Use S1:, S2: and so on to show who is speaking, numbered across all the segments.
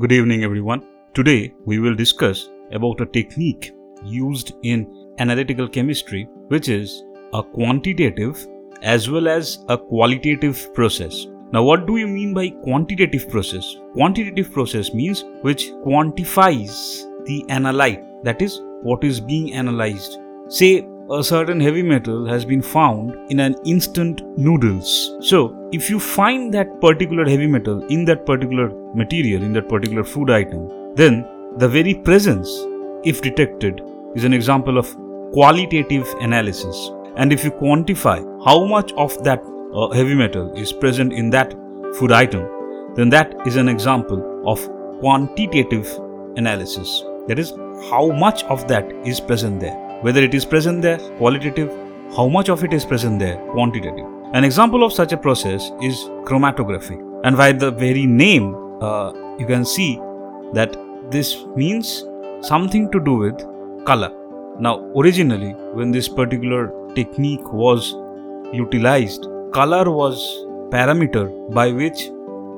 S1: Good evening, everyone. Today we will discuss about a technique used in analytical chemistry, which is a quantitative as well as a qualitative process. Now, what do you mean by quantitative process? Quantitative process means which quantifies the analyte, that is, what is being analyzed. Say, a certain heavy metal has been found in an instant noodles. So, if you find that particular heavy metal in that particular material, in that particular food item, then the very presence, if detected, is an example of qualitative analysis. And if you quantify how much of that uh, heavy metal is present in that food item, then that is an example of quantitative analysis. That is, how much of that is present there whether it is present there, qualitative, how much of it is present there, quantitative. An example of such a process is chromatography. And by the very name, uh, you can see that this means something to do with color. Now, originally, when this particular technique was utilized, color was parameter by which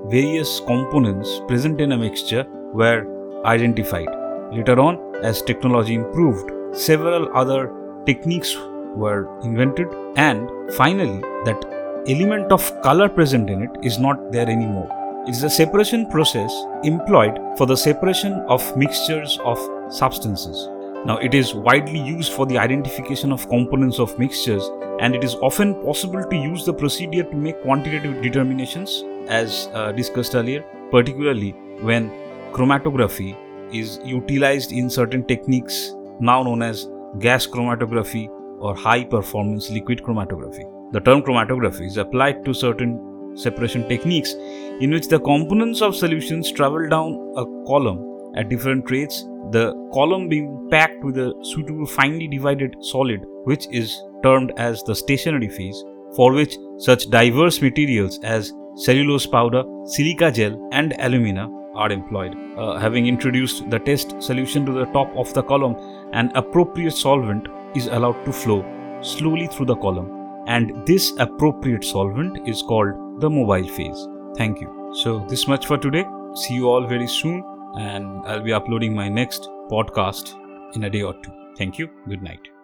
S1: various components present in a mixture were identified. Later on, as technology improved, several other techniques were invented and finally that element of color present in it is not there anymore. It is a separation process employed for the separation of mixtures of substances. Now it is widely used for the identification of components of mixtures and it is often possible to use the procedure to make quantitative determinations as uh, discussed earlier particularly when chromatography is utilized in certain techniques now known as gas chromatography or high performance liquid chromatography. The term chromatography is applied to certain separation techniques in which the components of solutions travel down a column at different rates, the column being packed with a suitable finely divided solid, which is termed as the stationary phase, for which such diverse materials as cellulose powder, silica gel, and alumina are employed. Uh, having introduced the test solution to the top of the column, an appropriate solvent is allowed to flow slowly through the column, and this appropriate solvent is called the mobile phase. Thank you. So, this much for today. See you all very soon, and I'll be uploading my next podcast in a day or two. Thank you. Good night.